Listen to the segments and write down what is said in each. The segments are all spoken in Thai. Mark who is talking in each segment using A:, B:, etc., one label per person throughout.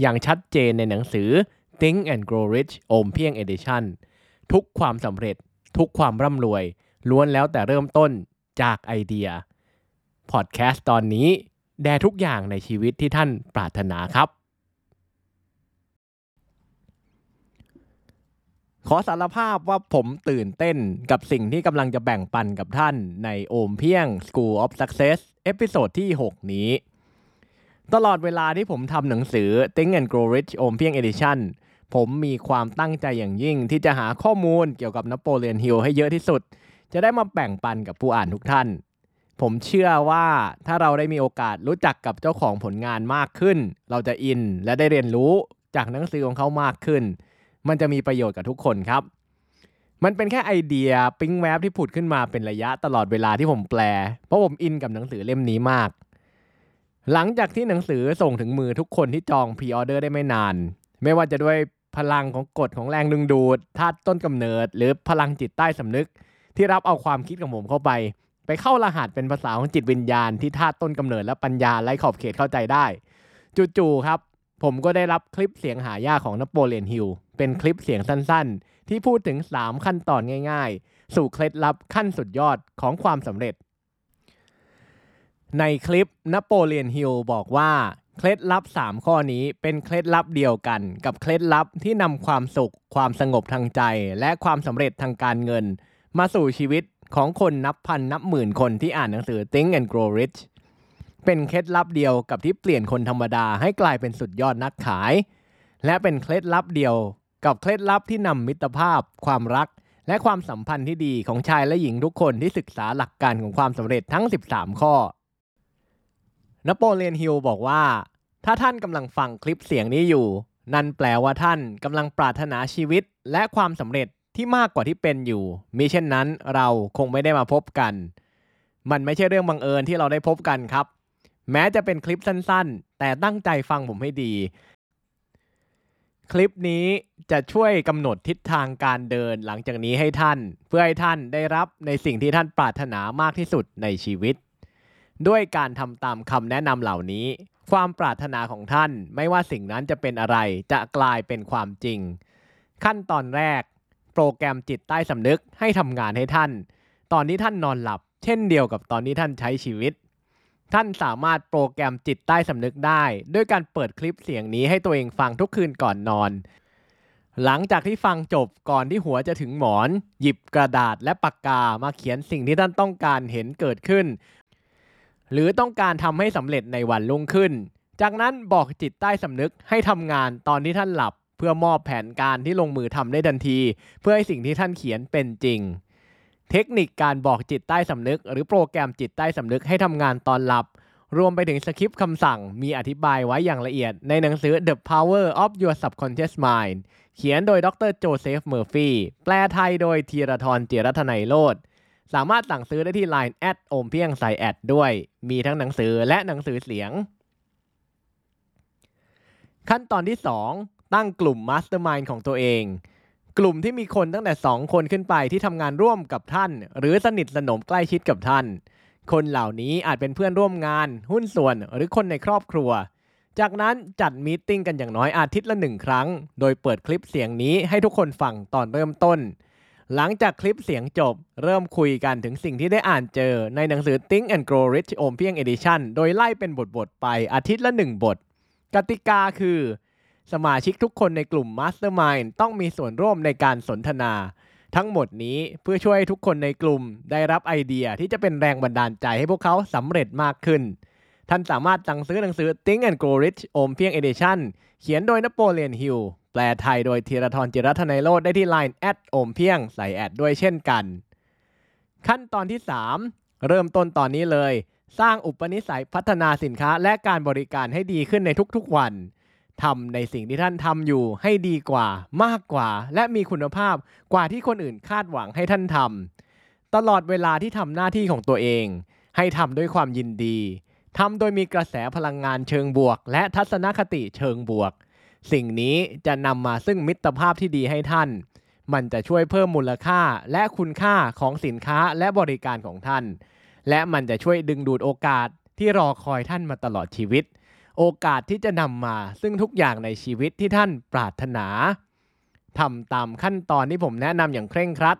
A: อย่างชัดเจนในหนังสือ Think and Grow Rich โอมเพียง Edition ทุกความสำเร็จ ทุกความร่ำรวย ล้วนแล้วแต่เริ่มต้นจากไอเดีย พอดแคสต์ตอนนี้ แด่ทุกอย่างในชีวิตที่ท่านปรารถนาครับ ขอสารภาพว่าผมตื่นเต้นกับสิ่งที่กำลังจะแบ่งปันกับท่านในโอมเพียง School of Success episode ที่ 6 นี้ ตลอดเวลาที่ผมทำหนังสือ Think and Grow Rich โอมเพียง Edition ผมมีความตั้งใจอย่างยิ่งที่จะหาข้อมูลเกี่ยวกับนโปเลียนฮิลล์ให้เยอะที่สุด จะได้มาแบ่งปันกับผู้อ่านทุกท่าน ผมเชื่อว่าถ้าเราได้มีโอกาสรู้จักกับเจ้าของผลงานมากขึ้น เราจะอินและได้เรียนรู้จากหนังสือของเขามากขึ้น มันจะมีประโยชน์กับทุกคนครับ มันเป็นแค่ไอเดียปิ๊งแวบที่ผุดขึ้นมาเป็นระยะตลอดเวลาที่ผมแปล เพราะผมอินกับหนังสือเล่มนี้มาก หลังจากที่หนังสือส่งถึงมือทุกคนที่จอง pre-order ได้ไม่นาน ไม่ว่าจะด้วยพลังของกฎของแรงดึงดูดธาตุต้นกำเนิด หรือพลังจิตใต้สำนึก ที่รับเอาความคิดของผมเข้าไป ไปเข้ารหัสเป็นภาษาของจิตวิญญาณที่ธาตุต้นกำเนิดและปัญญาไร้ขอบเขตเข้าใจได้จู่ๆครับผมก็ได้รับคลิปเสียงหายากของนโปเลียนฮิลล์เป็นคลิปเสียงสั้นๆ ที่พูดถึง 3 ขั้นตอนง่าย ๆ สู่เคล็ดลับขั้นสุดยอดของความสำเร็จ ในคลิปนโปเลียนฮิลบอกว่าเคล็ดลับ 3 ข้อนี้เป็นเคล็ดลับเดียวกัน กับเคล็ดลับที่นำความสุข ความสงบทางใจ และความสำเร็จทางการเงิน มาสู่ชีวิตของคนนับพันนับหมื่นคนที่อ่านหนังสือ Think and Grow Rich เป็นเคล็ดลับเดียวกับที่เปลี่ยนคนธรรมดาให้กลายเป็นสุดยอดนักขาย และเป็นเคล็ดลับเดียวกับเคล็ดลับที่นำมิตรภาพ ความรัก และความสัมพันธ์ที่ดีของชายและหญิงทุกคนที่ศึกษาหลักการของความสำเร็จทั้ง 13 ข้อ นโปเลียนฮิลบอกว่า ถ้าท่านกำลังฟังคลิปเสียงนี้อยู่ นั่นแปลว่าท่านกำลังปรารถนาชีวิตและความสำเร็จที่มากกว่าที่เป็นอยู่ มิเช่นนั้นเราคงไม่ได้มาพบกัน มันไม่ใช่เรื่องบังเอิญที่เราได้พบกันครับ แม้จะเป็นคลิปสั้นๆ แต่ตั้งใจฟังผมให้ดี คลิปนี้จะช่วยกำหนดทิศทางการเดินหลังจากนี้ให้ท่าน เพื่อให้ท่านได้รับในสิ่งที่ท่านปรารถนามากที่สุดในชีวิต ด้วยการทำตามคำแนะนำเหล่านี้ ความปรารถนาของท่านไม่ว่าสิ่งนั้นจะเป็นอะไรจะกลายเป็นความจริง ขั้นตอนแรก โปรแกรมจิตใต้สำนึกให้ทำงานให้ท่าน ตอนที่ท่านนอนหลับ เช่นเดียวกับตอนที่ท่านใช้ชีวิต ท่านสามารถโปรแกรมจิตใต้สำนึกได้ ด้วยการเปิดคลิปเสียงนี้ให้ตัวเองฟังทุกคืนก่อนนอน หลังจากที่ฟังจบก่อนที่หัวจะถึงหมอน หยิบกระดาษและปากกามาเขียนสิ่งที่ท่านต้องการเห็นเกิดขึ้น หรือต้องการทำให้สำเร็จในวันรุ่งขึ้น จากนั้นบอกจิตใต้สำนึกให้ทำงานตอนที่ท่านหลับ เพื่อมอบแผนการที่ลงมือทำได้ทันที เพื่อให้สิ่งที่ท่านเขียนเป็นจริง เทคนิคการบอกจิตใต้สำนึก หรือโปรแกรมจิตใต้สำนึกให้ทำงานตอนหลับ รวมไปถึงสคริปต์คำสั่งมีอธิบายไว้อย่างละเอียด ในหนังสือ The Power of Your Subconscious Mind เขียนโดยดร.โจเซฟเมอร์ฟีแปลไทยโดยธีรทรเจรัตนัยโลด สามารถสั่งซื้อได้ที่ Line แอดโอมเพียงใส่แอดด้วย มีทั้งหนังสือและหนังสือเสียง ขั้นตอนที่ 2 ตั้งกลุ่ม Mastermind ของตัวเอง กลุ่มที่มีคนตั้งแต่ 2 คนขึ้นไปที่ทำงานร่วมกับท่าน หรือสนิทสนมใกล้ชิดกับท่าน คนเหล่านี้อาจเป็นเพื่อนร่วมงาน หุ้นส่วนหรือคนในครอบครัว จากนั้นจัดมีติ้งกันอย่างน้อยอาทิตย์ละหนึ่งครั้ง โดยเปิดคลิปเสียงนี้ให้ทุกคนฟังตอนเริ่มต้น หลังจากคลิปเสียงจบ เริ่มคุยกันถึงสิ่งที่ได้อ่านเจอในหนังสือ Think and Grow Rich โอมเพียง Edition โดยไล่เป็นบท ๆ ไปอาทิตย์ละหนึ่งบท กติกาคือ สมาชิกทุกคนในกลุ่ม Mastermind ต้องมีส่วนร่วมในการสนทนา ทั้งหมดนี้เพื่อช่วยทุกคนในกลุ่มได้รับไอเดียที่จะเป็นแรงบันดาลใจให้พวกเขาสำเร็จมากขึ้นท่านสามารถสั่งซื้อหนังสือ Think and Grow Rich โอมเพียง Edition เขียนโดยนโปเลียนฮิล แปลไทยโดยธีรทรจิรัทนายโรดได้ที่ Line แอดโอมเพียงใส่แอดด้วยเช่นกัน ขั้นตอนที่ 3 เริ่มต้นตอนนี้เลย สร้างอุปนิสัยพัฒนาสินค้าและการบริการให้ดีขึ้นในทุกๆวันทำในสิ่งที่ท่านทำอยู่ให้ดีกว่า มากกว่า และมีคุณภาพกว่าที่คนอื่นคาดหวังให้ท่านทำตลอดเวลาที่ทำหน้าที่ของตัวเอง ให้ทำด้วยความยินดีทำโดยมีกระแสพลังงานเชิงบวก และทัศนคติเชิงบวก สิ่งนี้จะนำมาซึ่งมิตรภาพที่ดีให้ท่าน มันจะช่วยเพิ่มมูลค่าและคุณค่าของสินค้าและบริการของท่าน และมันจะช่วยดึงดูดโอกาสที่รอคอยท่านมาตลอดชีวิต โอกาสที่จะนำมาซึ่งทุกอย่างในชีวิตที่ท่านปรารถนาทำตามขั้นตอนที่ผมแนะนำอย่างเคร่งครัด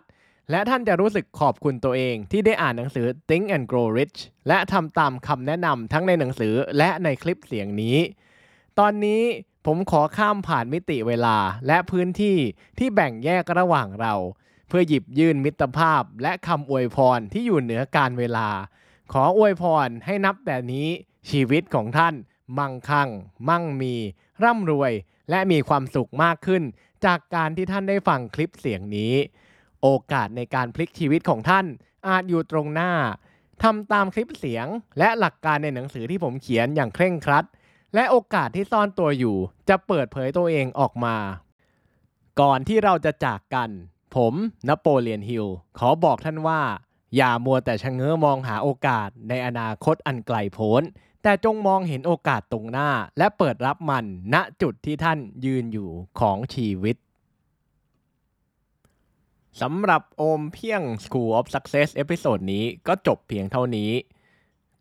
A: และท่านจะรู้สึกขอบคุณตัวเองที่ได้อ่านหนังสือ Think and Grow Rich และทำตามคำแนะนำทั้งในหนังสือและในคลิปเสียงนี้ ตอนนี้ ผมขอข้ามผ่านมิติเวลาและพื้นที่ที่แบ่งแยกระหว่างเรา เพื่อหยิบยื่นมิตรภาพและคำอวยพรที่อยู่เหนือการเวลา ขออวยพรให้นับแต่นี้ชีวิตของท่าน มั่งคั่ง มั่งมี ร่ำรวย และมีความสุขมากขึ้น จากการที่ท่านได้ฟังคลิปเสียงนี้ โอกาสในการพลิกชีวิตของท่านอาจอยู่ตรงหน้าทำตามคลิปเสียงและหลักการในหนังสือที่ผมเขียนอย่างเคร่งครัด และโอกาสที่ซ่อนตัวอยู่ จะเปิดเผยตัวเองออกมา ก่อนที่เราจะจากกัน ผมนโปเลียนฮิลขอบอกท่านว่า อย่ามัวแต่ชะเง้อมองหาโอกาสในอนาคตอันไกลโพ้น แต่จงมองเห็นโอกาสตรงหน้า และเปิดรับมันณจุดที่ท่านยืนอยู่ของชีวิตสำหรับโอมเพียง School of Success episode นี้ก็จบเพียงเท่านี้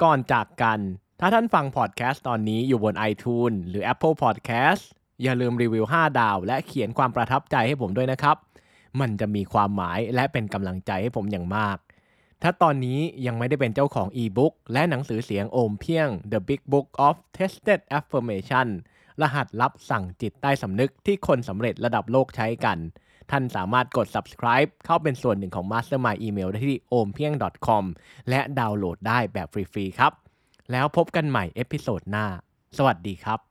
A: ก่อนจากกัน ถ้าท่านฟังพอดแคสต์ตอนนี้อยู่บน iTunes หรือ Apple Podcast อย่าลืมรีวิว 5 ดาว และเขียนความประทับใจให้ผมด้วยนะครับ มันจะมีความหมายและเป็นกำลังใจให้ผมอย่างมาก ถ้าตอนนี้ยังไม่ได้เป็นเจ้าของอีบุ๊กและหนังสือเสียงโอมเพียง The Big Book of Tested Affirmation รหัสลับสั่งจิตใต้สำนึกที่คนสำเร็จระดับโลกใช้กัน ท่านสามารถกด subscribe เข้าเป็นส่วนหนึ่งของ Mastermind Email ได้ที่ o m p i e n g com และดาวน์โหลดได้แบบฟรีๆครับ แล้วพบกันใหม่ episode หน้า สวัสดีครับ